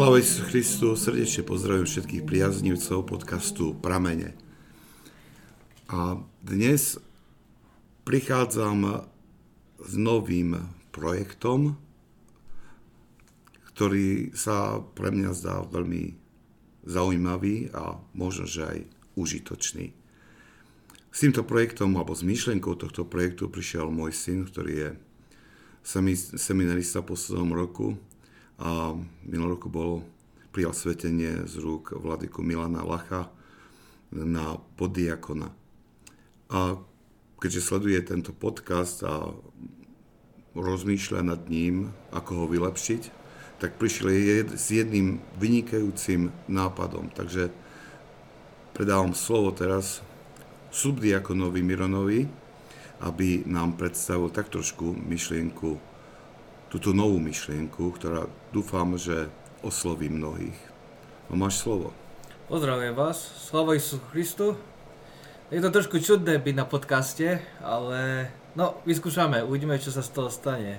Sláva Ježisu Christu, srdečne pozdravím všetkých priaznivcov podcastu Pramene. A dnes prichádzam s novým projektom, ktorý sa pre mňa zdá veľmi zaujímavý a možno, že aj užitočný. S týmto projektom, alebo s myšlienkou tohto projektu prišiel môj syn, ktorý je seminarista v poslednom roku a minulý roku bolo prijal svetenie z rúk vladyku Milana Lacha na podiakona. A keďže sleduje tento podcast a rozmýšľa nad ním, ako ho vylepšiť, tak prišiel s jedným vynikajúcim nápadom. Takže predávam slovo teraz subdiakonovi Mironovi, aby nám predstavil tak trošku myšlienku túto novú myšlienku, ktorá dúfam, že osloví mnohých. No máš slovo. Pozdravujem vás, slava Isu Christu. Je to trošku čudné byť na podcaste, ale no, vyskúšame, uvidíme, čo sa z toho stane.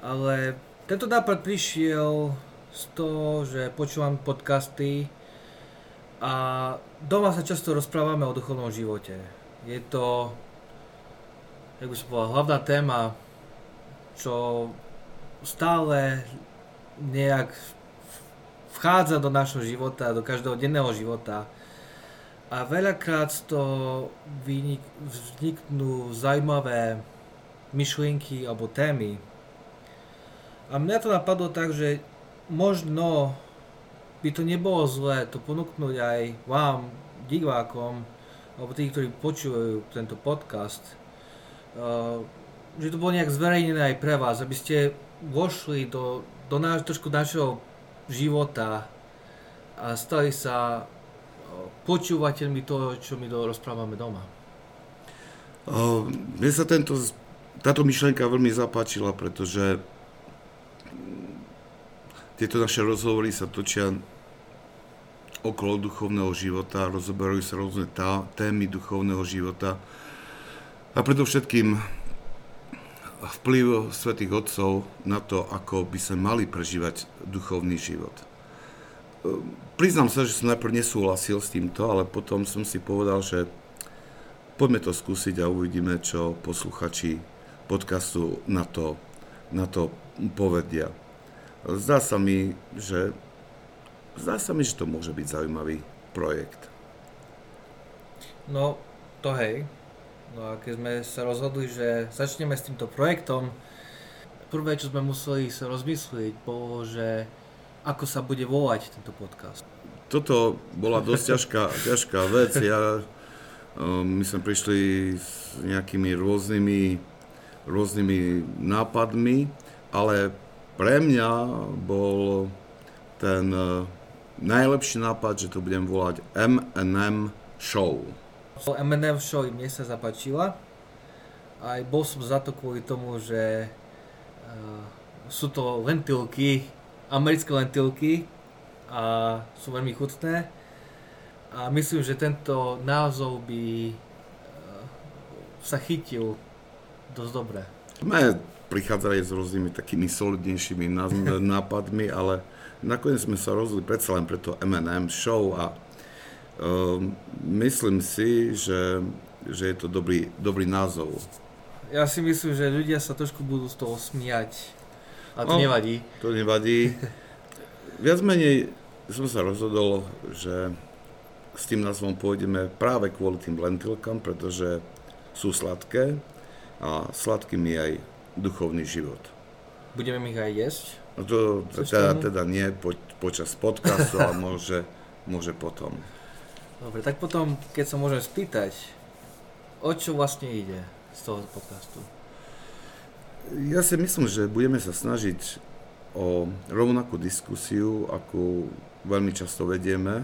Ale tento nápad prišiel z toho, že počúvam podcasty a doma sa často rozprávame o duchovnom živote. Je to, jak by som povedal, hlavná téma čo stále nejak vchádza do našho života, do každého denného života. A veľakrát toho vzniknú zaujímavé myšlienky alebo témy. A mňa to napadlo tak, že možno by to nebolo zlé to ponúknuť aj vám, divákom, alebo tí, ktorí počúvajú tento podcast, že to bolo nejak zverejnené aj pre vás, aby ste vošli do, do náš, trošku našeho života a stali sa počúvateľmi toho, čo my do, rozprávame doma. Uh, mne sa tento, táto myšlenka veľmi zapáčila, pretože tieto naše rozhovory sa točia okolo duchovného života, rozoberajú sa rôzne tá, témy duchovného života a predovšetkým vplyv svätých Otcov na to, ako by sme mali prežívať duchovný život. Priznám sa, že som najprv nesúhlasil s týmto, ale potom som si povedal, že poďme to skúsiť a uvidíme, čo posluchači podcastu na to, na to povedia. Zdá sa mi, že zdá sa mi, že to môže byť zaujímavý projekt. No, to hej, No a keď sme sa rozhodli, že začneme s týmto projektom, prvé, čo sme museli sa rozmyslieť, bolo, že ako sa bude volať tento podcast. Toto bola dosť ťažká, ťažká vec. Ja, um, my sme prišli s nejakými rôznymi, rôznymi nápadmi, ale pre mňa bol ten uh, najlepší nápad, že to budem volať M&M Show. M&M show mne sa zapáčila. Aj bol som za to kvôli tomu, že uh, sú to lentilky, americké lentilky a sú veľmi chutné. A myslím, že tento názov by uh, sa chytil dosť dobre. Sme prichádzali s rôznymi takými solidnejšími nápadmi, ale nakoniec sme sa rozhodli predsa len pre to M&M show a myslím si, že, že je to dobrý, dobrý názov. Ja si myslím, že ľudia sa trošku budú z toho smiať. A to no, nevadí. To nevadí. Viac menej som sa rozhodol, že s tým názvom pôjdeme práve kvôli tým lentilkám, pretože sú sladké a sladkým je aj duchovný život. Budeme ich aj jesť? No to teda, teda nie po, počas podcastu, ale môže, môže potom. Dobre, tak potom, keď sa môžem spýtať, o čo vlastne ide z toho podcastu? Ja si myslím, že budeme sa snažiť o rovnakú diskusiu, akú veľmi často vedieme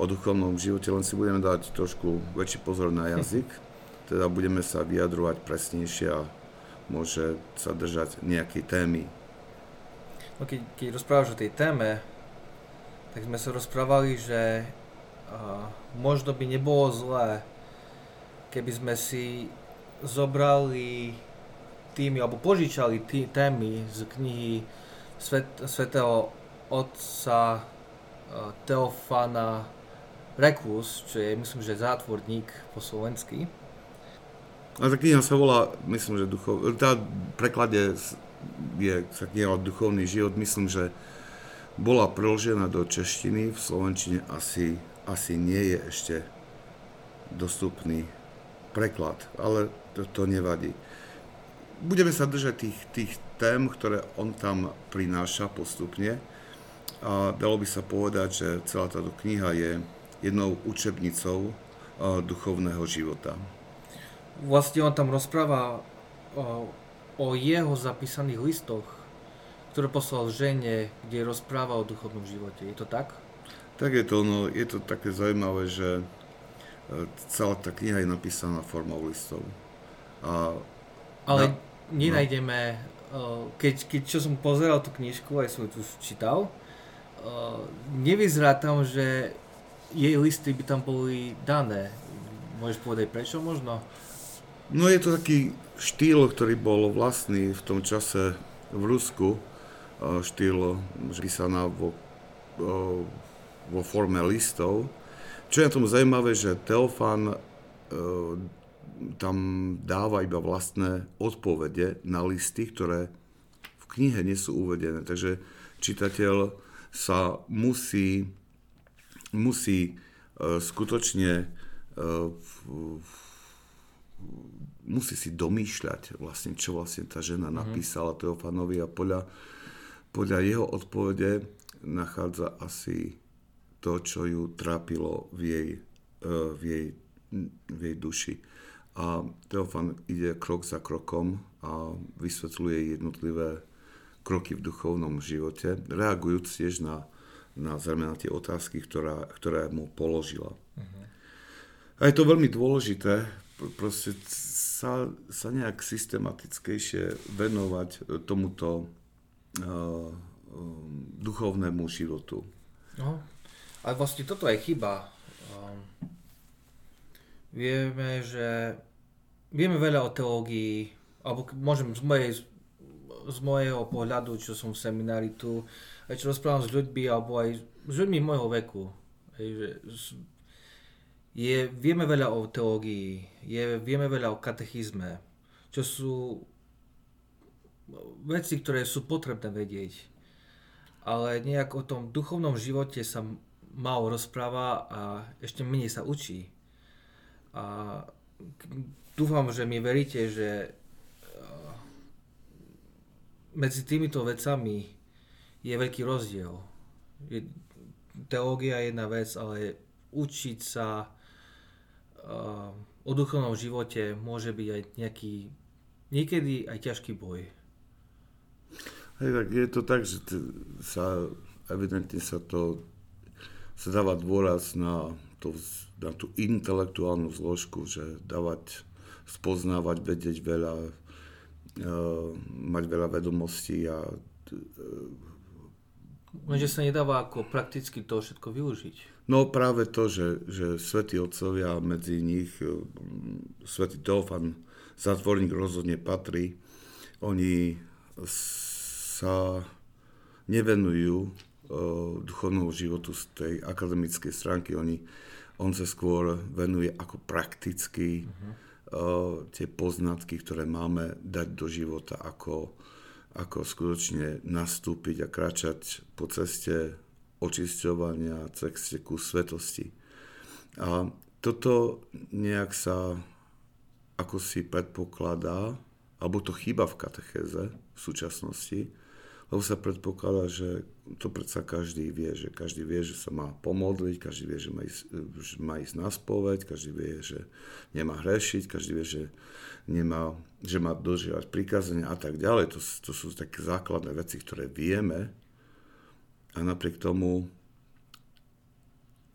o duchovnom živote, len si budeme dať trošku väčší pozor na jazyk, teda budeme sa vyjadrovať presnejšie a môže sa držať nejakej témy. No keď, keď rozprávaš o tej téme, tak sme sa rozprávali, že možno by nebolo zlé, keby sme si zobrali tými, alebo požičali tý, témy z knihy Svet, svetého otca Teofana Rekus, čo je myslím, že zátvorník po slovensky. A tá kniha sa volá, myslím, že duchov... Tá preklade je sa kniha Duchovný život, myslím, že bola preložená do češtiny, v slovenčine asi, asi nie je ešte dostupný preklad, ale to, to nevadí. Budeme sa držať tých, tých tém, ktoré on tam prináša postupne a dalo by sa povedať, že celá táto kniha je jednou učebnicou duchovného života. Vlastne on tam rozpráva o, o jeho zapísaných listoch, ktoré poslal žene, kde rozpráva o duchovnom živote. Je to tak? Tak je to, no, je to také zaujímavé, že E, celá tá kniha je napísaná formou listov. A Ale na, nenájdeme, no. keď, keď čo som pozeral tú knižku, aj som ju tu čítal, e, nevyzerá tam, že jej listy by tam boli dané. Môžeš povedať prečo možno? No je to taký štýl, ktorý bol vlastný v tom čase v Rusku. E, štýl písaná vo, vo forme listov čo je na tom zaujímavé, že Teofan e, tam dáva iba vlastné odpovede na listy, ktoré v knihe nie sú uvedené. Takže čitateľ sa musí, musí e, skutočne e, musí si domýšľať vlastne, čo vlastne tá žena mm-hmm. napísala Teofanovi a podľa, podľa jeho odpovede nachádza asi to, čo ju trápilo v jej, e, v jej, v jej duši. A Teofan ide krok za krokom a vysvetľuje jednotlivé kroky v duchovnom živote, reagujúc tiež na, na, na tie otázky, ktorá, ktoré mu položila. Uh-huh. A je to veľmi dôležité, proste sa, sa nejak systematickejšie venovať tomuto uh, duchovnému životu. No, ale vlastne toto je chyba. Um, vieme, že vieme veľa o teológii, alebo môžem z, mojej, z mojho pohľadu, čo som v seminári tu, aj čo rozprávam s ľuďmi, alebo aj s ľuďmi môjho veku. Hej, že je, vieme veľa o teológii, je, vieme veľa o katechizme, čo sú veci, ktoré sú potrebné vedieť. Ale nejak o tom duchovnom živote sa málo rozpráva a ešte menej sa učí. A dúfam, že mi veríte, že medzi týmito vecami je veľký rozdiel. Je, teológia je jedna vec, ale učiť sa uh, o duchovnom živote môže byť aj nejaký, niekedy aj ťažký boj. Hej, tak je to tak, že sa evidentne sa to sa dáva dôraz na, to, na tú intelektuálnu zložku, že dávať, spoznávať, vedieť veľa, e, mať veľa vedomostí a e, Lenže sa nedáva ako prakticky to všetko využiť. No práve to, že, že svätí otcovia medzi nich, e, svätý Teofan, zatvorník rozhodne patrí, oni sa nevenujú duchovného životu z tej akademickej stránky. Oni, on sa skôr venuje ako prakticky uh-huh. tie poznatky, ktoré máme, dať do života, ako, ako skutočne nastúpiť a kračať po ceste očisťovania, ceste ku svetosti. A toto nejak sa ako si predpokladá, alebo to chýba v katechéze v súčasnosti, lebo sa predpokladá, že to predsa každý vie, že každý vie, že sa má pomodliť, každý vie, že má ísť, že má ísť na spoveď, každý vie, že nemá hrešiť, každý vie, že, nemá, že má dožívať prikázania a tak ďalej. To, to sú také základné veci, ktoré vieme a napriek tomu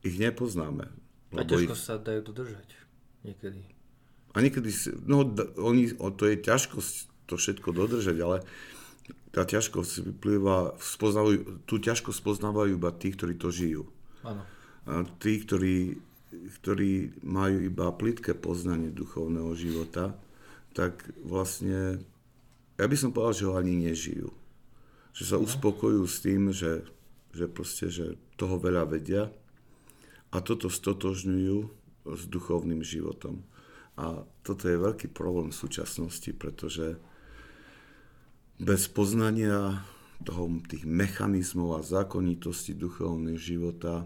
ich nepoznáme. A ťažko ich... sa dajú dodržať niekedy. A niekedy, no oni, to je ťažkosť to všetko dodržať, ale tá ťažkosť vyplýva, spoznávajú, tú ťažkosť spoznávajú iba tí, ktorí to žijú. Áno. A tí, ktorí, ktorí majú iba plitké poznanie duchovného života, tak vlastne, ja by som povedal, že ho ani nežijú. Že sa no. uspokojujú s tým, že že proste, že toho veľa vedia a toto stotožňujú s duchovným životom. A toto je veľký problém v súčasnosti, pretože bez poznania toho, tých mechanizmov a zákonitosti duchovného života e,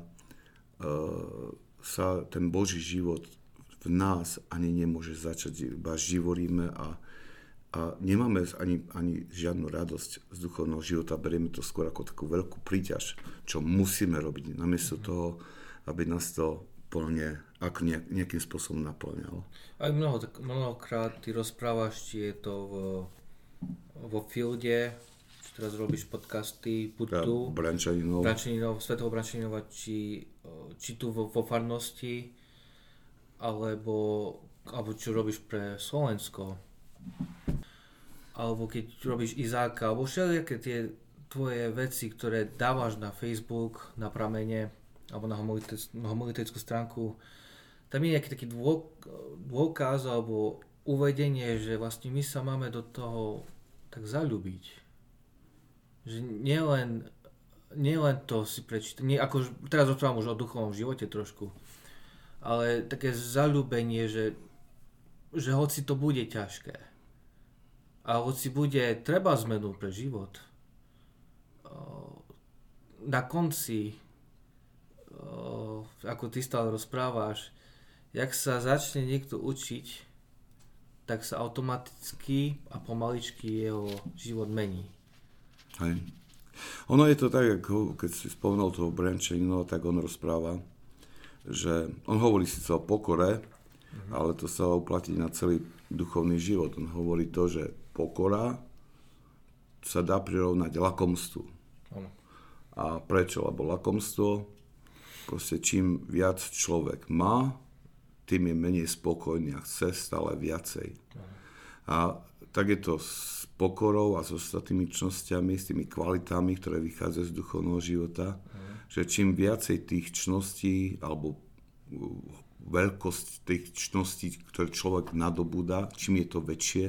sa ten Boží život v nás ani nemôže začať, iba živoríme a, a nemáme ani, ani žiadnu radosť z duchovného života, berieme to skôr ako takú veľkú príťaž, čo musíme robiť, namiesto mm-hmm. toho, aby nás to plne ako nejak, nejakým spôsobom naplňalo. Aj mnoho, mnohokrát ty rozprávaš, či je to v, vo fielde, teraz robíš podcasty, buď tu, Brančaninov, Brančaninov Svetého Brančaninova, či, či tu vo, vo farnosti, alebo, alebo čo robíš pre Slovensko, alebo keď robíš Izáka, alebo všelijaké tie tvoje veci, ktoré dávaš na Facebook, na pramene, alebo na homolitickú stránku, tam je nejaký taký dôkaz alebo uvedenie, že vlastne my sa máme do toho tak zalúbiť. Že nielen, nielen to si prečítať, nie, ako, teraz rozprávam už o duchovom živote trošku, ale také zalúbenie, že, že hoci to bude ťažké a hoci bude treba zmenu pre život, na konci, ako ty stále rozprávaš, jak sa začne niekto učiť, tak sa automaticky a pomaličky jeho život mení. Hej. Ono je to tak, ako keď si spomenul toho Branchino, tak on rozpráva, že on hovorí síce o pokore, mm-hmm. ale to sa uplatí na celý duchovný život. On hovorí to, že pokora sa dá prirovnať lakomstvu. Mm. A prečo? Lebo lakomstvo, proste čím viac človek má, tým je menej spokojný a chce stále viacej. A tak je to s pokorou a s ostatnými čnosťami, s tými kvalitami, ktoré vychádzajú z duchovného života, že čím viacej tých čností alebo uh, veľkosť tých čností, ktoré človek nadobúda, čím je to väčšie,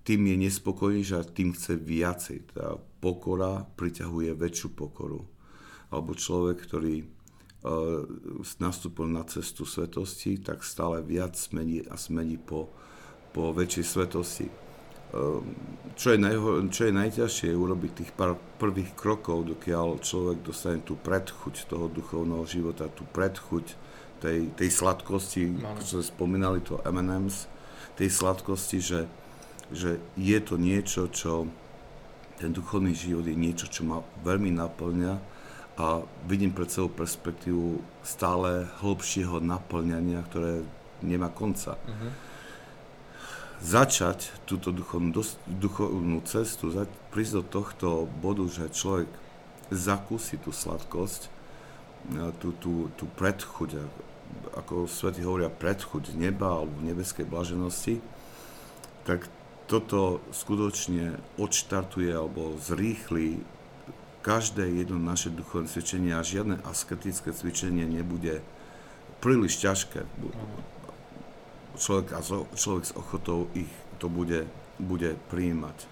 tým je nespokojnejší a tým chce viacej. Tá pokora priťahuje väčšiu pokoru. Alebo človek, ktorý nastúpil na cestu svetosti, tak stále viac smení a smení po, po väčšej svetosti. Ehm, čo je, najho, čo je najťažšie je urobiť tých pár prvých krokov, dokiaľ človek dostane tú predchuť toho duchovného života, tú predchuť tej, tej sladkosti, ako sme spomínali, to M&M's, tej sladkosti, že, že je to niečo, čo ten duchovný život je niečo, čo ma veľmi naplňa a vidím pred sebou perspektívu stále hĺbšieho naplňania, ktoré nemá konca. Uh-huh začať túto duchovnú, duchovnú cestu, prísť do tohto bodu, že človek zakúsi tú sladkosť, e, tú, tú, tú predchuť, ako svety hovoria predchuť neba alebo nebeskej blaženosti, tak toto skutočne odštartuje alebo zrýchli každé jedno naše duchovné cvičenie a žiadne asketické cvičenie nebude príliš ťažké človek, a človek s ochotou ich to bude, bude prijímať.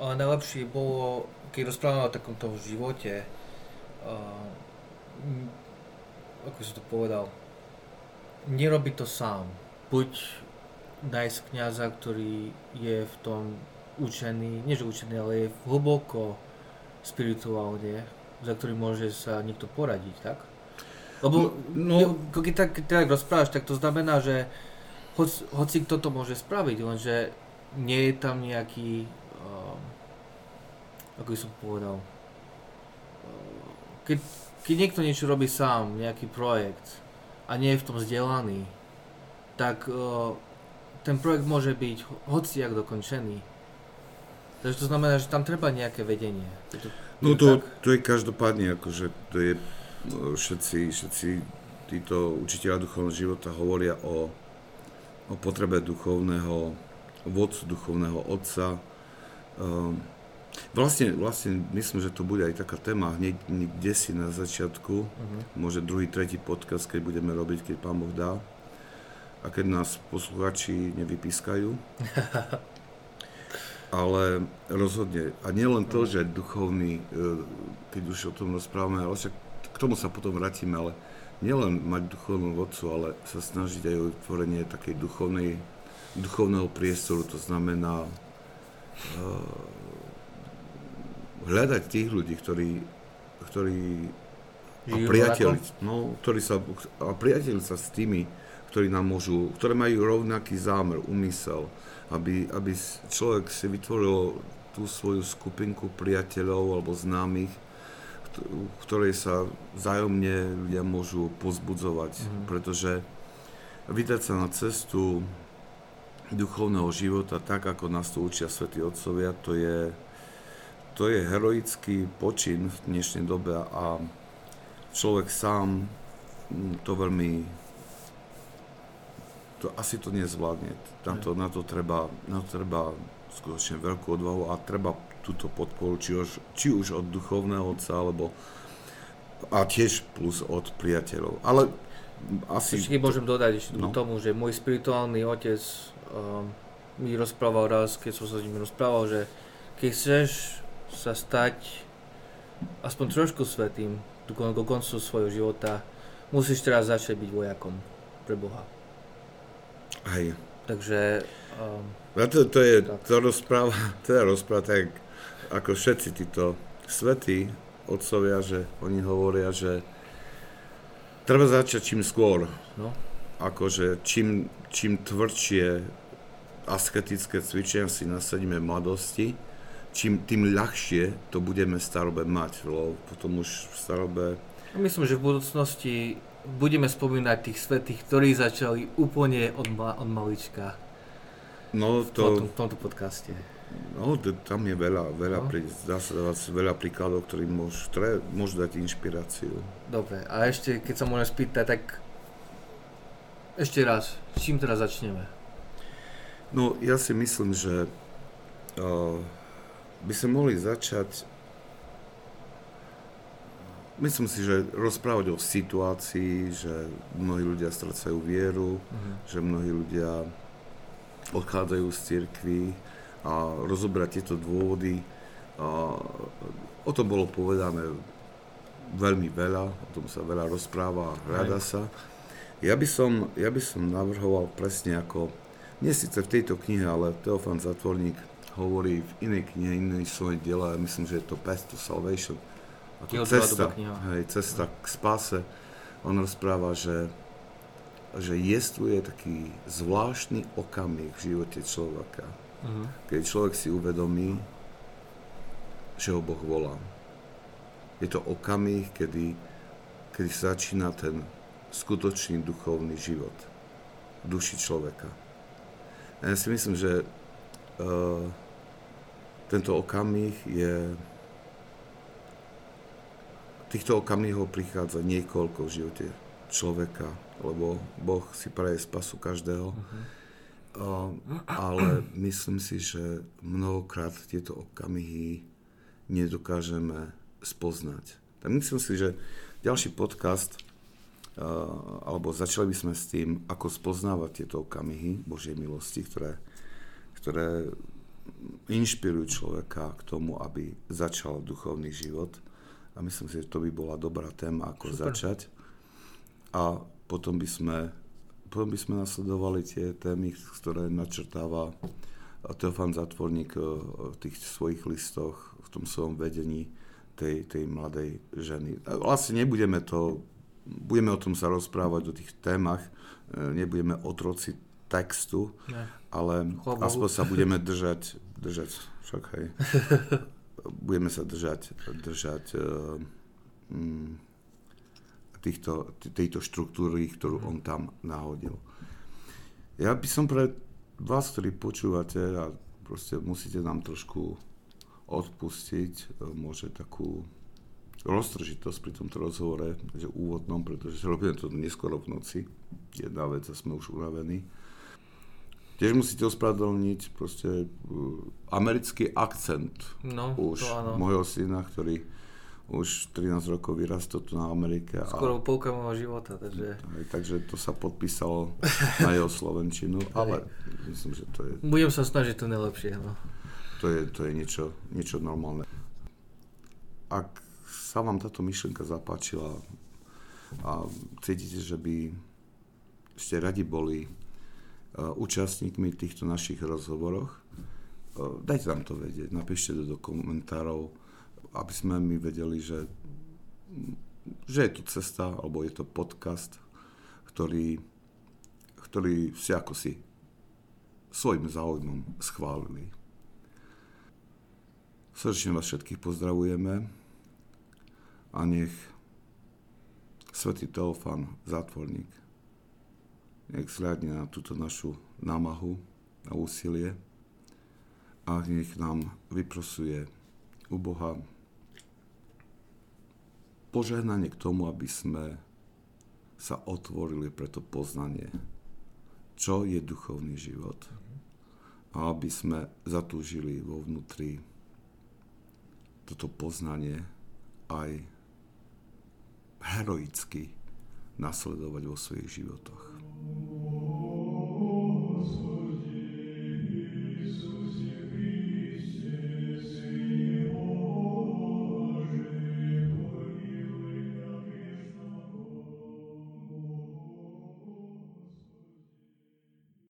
Ale najlepšie bolo, keď rozprávame o takomto živote, uh, ako som to povedal, nerobiť to sám. Buď nájsť kniaza, ktorý je v tom učený, nie že učený, ale je hlboko spirituálne, za ktorý môže sa niekto poradiť, tak? Lebo no, no, keď tak, keď tak rozprávaš, tak to znamená, že hoc, hoci kto to môže spraviť, lenže nie je tam nejaký, uh, ako by som povedal, uh, keď, keď niekto niečo robí sám, nejaký projekt a nie je v tom vzdelaný, tak uh, ten projekt môže byť hociak dokončený. Takže to znamená, že tam treba nejaké vedenie. Je to, no to, to je každopádne, akože to je, no, všetci, všetci títo učiteľa duchovného života hovoria o o potrebe duchovného vodcu, duchovného otca. Um, vlastne, vlastne myslím, že to bude aj taká téma hneď kde si na začiatku, uh-huh. môže druhý, tretí podcast, keď budeme robiť, keď Pán Boh dá. A keď nás posluchači nevypískajú. ale rozhodne. A nielen to, že duchovný, e, keď už o tom rozprávame, ale však k tomu sa potom vrátime, ale nielen mať duchovnú vodcu, ale sa snažiť aj o vytvorenie takej duchovnej, duchovného priestoru, to znamená uh, hľadať tých ľudí, ktorí, ktorí a priateľi, no, ktorí sa, a priateľi sa s tými, ktorí nám môžu, ktoré majú rovnaký zámer, úmysel, aby, aby človek si vytvoril tú svoju skupinku priateľov alebo známych, v ktorej sa vzájomne ľudia môžu pozbudzovať, mm. pretože vydať sa na cestu duchovného života tak, ako nás to učia svätí Otcovia, to je, to je heroický počin v dnešnej dobe a človek sám to veľmi to asi to nezvládne. Na to, na to, treba, na to treba skutočne veľkú odvahu a treba túto podporu, či už, či už od duchovného otca, alebo a tiež plus od priateľov. Ale asi... Ešte môžem dodať ešte no. tomu, že môj spirituálny otec um, mi rozprával raz, keď som sa s ním rozprával, že keď chceš sa stať aspoň trošku svetým do koncu svojho života, musíš teraz začať byť vojakom pre Boha. Hej. Takže... Um, no to, to je, tak. to rozpráva, teda rozpráva tak ako všetci títo svetí otcovia, že oni hovoria, že treba začať čím skôr. No. Akože čím, čím tvrdšie asketické cvičenia si nasadíme mladosti, čím tým ľahšie to budeme v starobe mať, lebo potom už v starobe... Myslím, že v budúcnosti budeme spomínať tých svetých, ktorí začali úplne od, ma, od malička. No to... V, tom, v tomto podcaste. No, tam je veľa, veľa, no. pri, dá sa dávať veľa príkladov, môžu, ktoré môžu dať inšpiráciu. Dobre, a ešte, keď sa môžem spýtať, tak ešte raz, s čím teraz začneme? No, ja si myslím, že uh, by sme mohli začať Myslím si, že rozprávať o situácii, že mnohí ľudia strácajú vieru, uh-huh. že mnohí ľudia odchádzajú z cirkvy, a rozobrať tieto dôvody. A o tom bolo povedané veľmi veľa, o tom sa veľa rozpráva, hľada sa. Ja by, som, ja by som navrhoval presne ako, nie síce v tejto knihe, ale Teofan Zatvorník hovorí v inej knihe, inej svojej diela, ja myslím, že je to Path to Salvation, ako cesta, hej, cesta k spáse. On rozpráva, že, že jestuje taký zvláštny okamih v živote človeka, Uh-huh. Keď človek si uvedomí, že ho Boh volá. Je to okamih, kedy, kedy začína ten skutočný duchovný život duši človeka. A ja si myslím, že uh, tento okamih je... Týchto okamihov prichádza niekoľko v živote človeka, lebo Boh si praje spasu každého. Uh-huh ale myslím si, že mnohokrát tieto okamihy nedokážeme spoznať. Tak myslím si, že ďalší podcast, alebo začali by sme s tým, ako spoznávať tieto okamihy Božej milosti, ktoré, ktoré inšpirujú človeka k tomu, aby začal duchovný život. A myslím si, že to by bola dobrá téma, ako Super. začať. A potom by sme potom by sme nasledovali tie témy, ktoré načrtáva Teofan Zatvorník eh, v tých svojich listoch, v tom svojom vedení tej, tej mladej ženy. Vlastne nebudeme to, budeme o tom sa rozprávať o tých témach, eh, nebudeme otroci textu, ne. ale Chlobohu. aspoň sa budeme držať, držať, však hej, budeme sa držať, držať uh, mm, týchto, tejto štruktúry, ktorú on tam nahodil. Ja by som pre vás, ktorí počúvate a proste musíte nám trošku odpustiť, e, môže takú roztržitosť pri tomto rozhovore, že úvodnom, pretože robíme to neskoro v noci, jedna vec a sme už unavení. Tiež musíte ospravedlniť proste uh, americký akcent no, už môjho syna, ktorý už 13 rokov vyrastol tu na Amerike. Skoro a, polka môjho života, takže... Aj, takže to sa podpísalo na jeho Slovenčinu, ale myslím, že to je... Budem sa snažiť to najlepšie, no. To je, to je niečo, niečo normálne. Ak sa vám táto myšlienka zapáčila a cítite, že by ste radi boli účastníkmi týchto našich rozhovoroch, uh, dajte nám to vedieť, napíšte to do komentárov, aby sme my vedeli, že, že je to cesta, alebo je to podcast, ktorý, ktorý si ako si svojim záujmom schválili. Srdečne vás všetkých pozdravujeme a nech Svetý Teofan, zátvorník, nech zhľadne na túto našu námahu a úsilie a nech nám vyprosuje u Boha požehnanie k tomu, aby sme sa otvorili pre to poznanie, čo je duchovný život a aby sme zatúžili vo vnútri toto poznanie aj heroicky nasledovať vo svojich životoch. Mm-hmm.